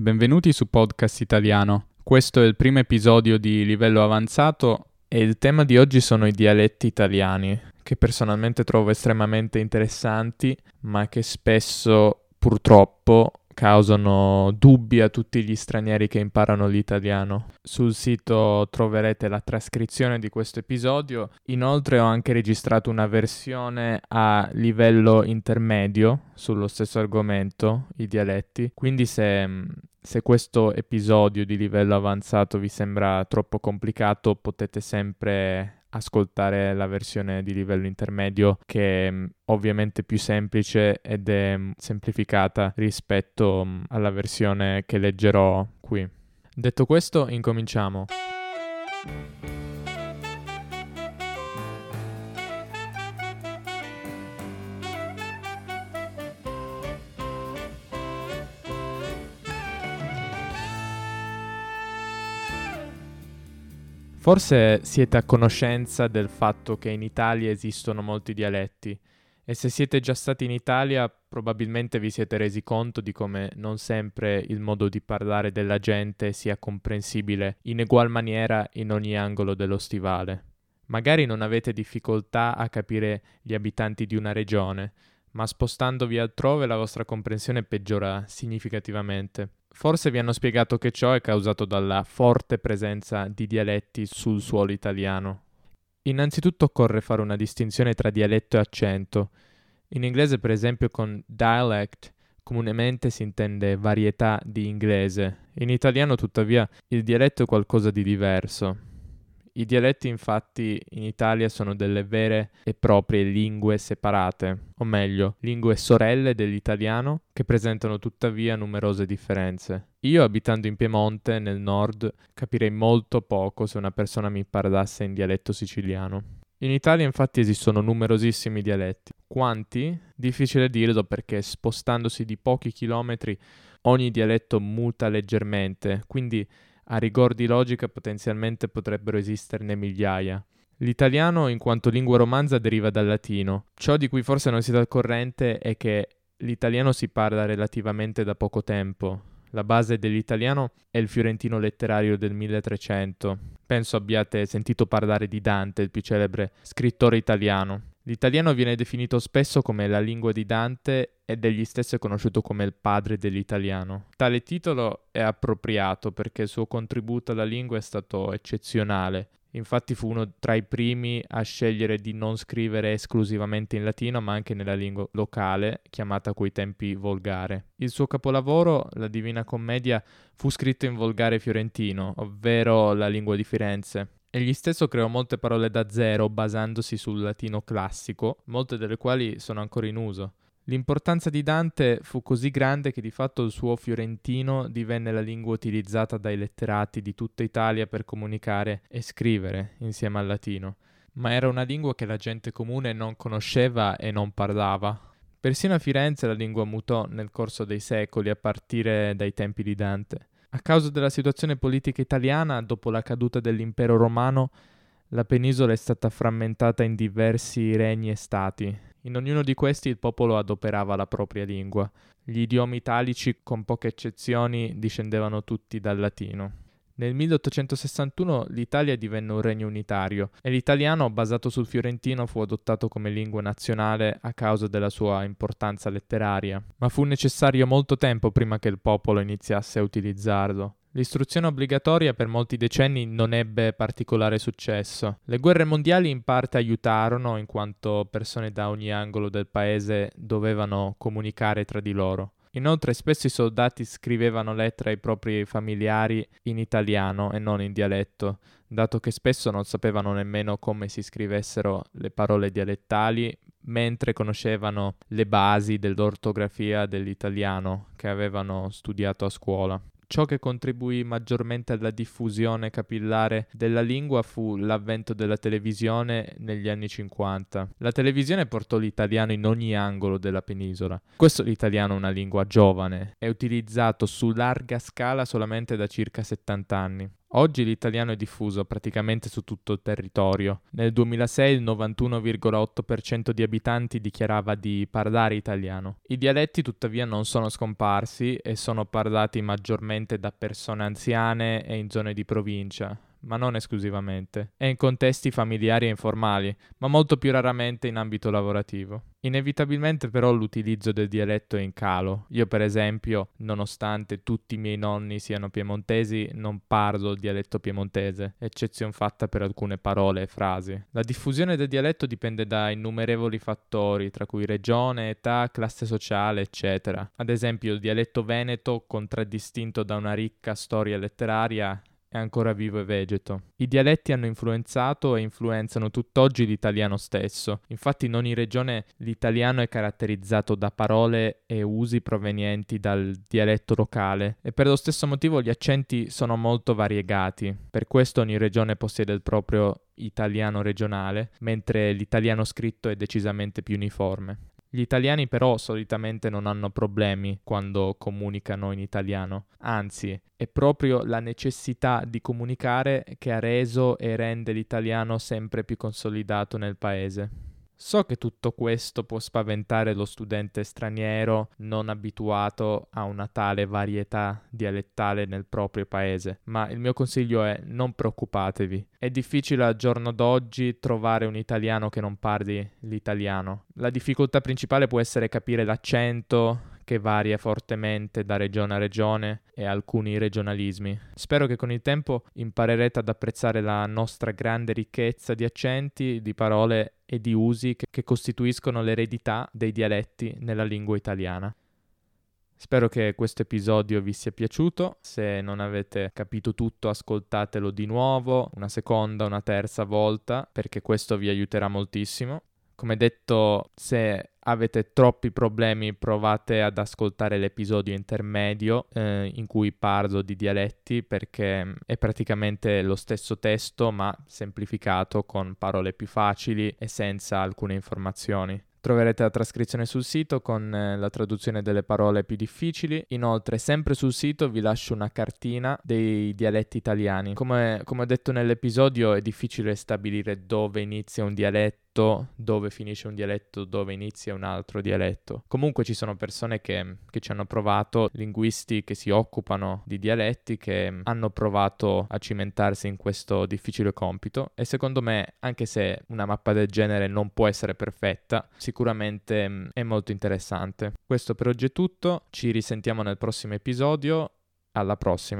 Benvenuti su Podcast Italiano. Questo è il primo episodio di livello avanzato e il tema di oggi sono i dialetti italiani, che personalmente trovo estremamente interessanti, ma che spesso purtroppo causano dubbi a tutti gli stranieri che imparano l'italiano. Sul sito troverete la trascrizione di questo episodio. Inoltre ho anche registrato una versione a livello intermedio sullo stesso argomento, i dialetti. Quindi se, se questo episodio di livello avanzato vi sembra troppo complicato potete sempre ascoltare la versione di livello intermedio che è mm, ovviamente più semplice ed è mm, semplificata rispetto mm, alla versione che leggerò qui. Detto questo, incominciamo. Forse siete a conoscenza del fatto che in Italia esistono molti dialetti e se siete già stati in Italia probabilmente vi siete resi conto di come non sempre il modo di parlare della gente sia comprensibile in egual maniera in ogni angolo dello stivale. Magari non avete difficoltà a capire gli abitanti di una regione, ma spostandovi altrove la vostra comprensione peggiora significativamente. Forse vi hanno spiegato che ciò è causato dalla forte presenza di dialetti sul suolo italiano. Innanzitutto occorre fare una distinzione tra dialetto e accento. In inglese, per esempio, con dialect comunemente si intende varietà di inglese. In italiano, tuttavia, il dialetto è qualcosa di diverso. I dialetti infatti in Italia sono delle vere e proprie lingue separate, o meglio, lingue sorelle dell'italiano che presentano tuttavia numerose differenze. Io abitando in Piemonte, nel nord, capirei molto poco se una persona mi parlasse in dialetto siciliano. In Italia infatti esistono numerosissimi dialetti. Quanti? Difficile dirlo perché spostandosi di pochi chilometri ogni dialetto muta leggermente, quindi a rigor di logica potenzialmente potrebbero esisterne migliaia. L'italiano, in quanto lingua romanza, deriva dal latino. Ciò di cui forse non siete al corrente è che l'italiano si parla relativamente da poco tempo. La base dell'italiano è il fiorentino letterario del 1300. Penso abbiate sentito parlare di Dante, il più celebre scrittore italiano. L'italiano viene definito spesso come la lingua di Dante ed egli stesso è conosciuto come il padre dell'italiano. Tale titolo è appropriato perché il suo contributo alla lingua è stato eccezionale. Infatti fu uno tra i primi a scegliere di non scrivere esclusivamente in latino, ma anche nella lingua locale, chiamata a quei tempi volgare. Il suo capolavoro, la Divina Commedia, fu scritto in volgare fiorentino, ovvero la lingua di Firenze. Egli stesso creò molte parole da zero basandosi sul latino classico, molte delle quali sono ancora in uso. L'importanza di Dante fu così grande che di fatto il suo fiorentino divenne la lingua utilizzata dai letterati di tutta Italia per comunicare e scrivere insieme al latino, ma era una lingua che la gente comune non conosceva e non parlava. Persino a Firenze la lingua mutò nel corso dei secoli a partire dai tempi di Dante. A causa della situazione politica italiana, dopo la caduta dell'impero romano, la penisola è stata frammentata in diversi regni e stati. In ognuno di questi il popolo adoperava la propria lingua. Gli idiomi italici, con poche eccezioni, discendevano tutti dal latino. Nel 1861 l'Italia divenne un regno unitario e l'italiano, basato sul fiorentino, fu adottato come lingua nazionale a causa della sua importanza letteraria, ma fu necessario molto tempo prima che il popolo iniziasse a utilizzarlo. L'istruzione obbligatoria per molti decenni non ebbe particolare successo. Le guerre mondiali in parte aiutarono in quanto persone da ogni angolo del paese dovevano comunicare tra di loro. Inoltre spesso i soldati scrivevano lettere ai propri familiari in italiano e non in dialetto, dato che spesso non sapevano nemmeno come si scrivessero le parole dialettali, mentre conoscevano le basi dell'ortografia dell'italiano che avevano studiato a scuola. Ciò che contribuì maggiormente alla diffusione capillare della lingua fu l'avvento della televisione negli anni 50. La televisione portò l'italiano in ogni angolo della penisola. Questo l'italiano è una lingua giovane, è utilizzato su larga scala solamente da circa 70 anni. Oggi l'italiano è diffuso praticamente su tutto il territorio. Nel 2006 il 91,8% di abitanti dichiarava di parlare italiano. I dialetti tuttavia non sono scomparsi e sono parlati maggiormente da persone anziane e in zone di provincia, ma non esclusivamente, e in contesti familiari e informali, ma molto più raramente in ambito lavorativo. Inevitabilmente però l'utilizzo del dialetto è in calo. Io per esempio, nonostante tutti i miei nonni siano piemontesi, non parlo il dialetto piemontese, eccezione fatta per alcune parole e frasi. La diffusione del dialetto dipende da innumerevoli fattori, tra cui regione, età, classe sociale, eccetera. Ad esempio il dialetto veneto, contraddistinto da una ricca storia letteraria, è ancora vivo e vegeto. I dialetti hanno influenzato e influenzano tutt'oggi l'italiano stesso. Infatti in ogni regione l'italiano è caratterizzato da parole e usi provenienti dal dialetto locale e per lo stesso motivo gli accenti sono molto variegati. Per questo ogni regione possiede il proprio italiano regionale, mentre l'italiano scritto è decisamente più uniforme. Gli italiani però solitamente non hanno problemi quando comunicano in italiano, anzi è proprio la necessità di comunicare che ha reso e rende l'italiano sempre più consolidato nel paese. So che tutto questo può spaventare lo studente straniero non abituato a una tale varietà dialettale nel proprio paese, ma il mio consiglio è non preoccupatevi. È difficile al giorno d'oggi trovare un italiano che non parli l'italiano. La difficoltà principale può essere capire l'accento, che varia fortemente da regione a regione e alcuni regionalismi. Spero che con il tempo imparerete ad apprezzare la nostra grande ricchezza di accenti, di parole e di usi che, che costituiscono l'eredità dei dialetti nella lingua italiana. Spero che questo episodio vi sia piaciuto. Se non avete capito tutto, ascoltatelo di nuovo, una seconda, una terza volta, perché questo vi aiuterà moltissimo. Come detto, se avete troppi problemi provate ad ascoltare l'episodio intermedio eh, in cui parlo di dialetti perché è praticamente lo stesso testo ma semplificato con parole più facili e senza alcune informazioni. Troverete la trascrizione sul sito con eh, la traduzione delle parole più difficili. Inoltre, sempre sul sito vi lascio una cartina dei dialetti italiani. Come, come ho detto nell'episodio, è difficile stabilire dove inizia un dialetto dove finisce un dialetto, dove inizia un altro dialetto. Comunque ci sono persone che, che, ci hanno provato, linguisti che si occupano di dialetti, che hanno provato a cimentarsi in questo difficile compito e secondo me, anche se una mappa del genere non può essere perfetta, sicuramente mm, è molto interessante. Questo per oggi è tutto, ci risentiamo nel prossimo episodio, alla prossima.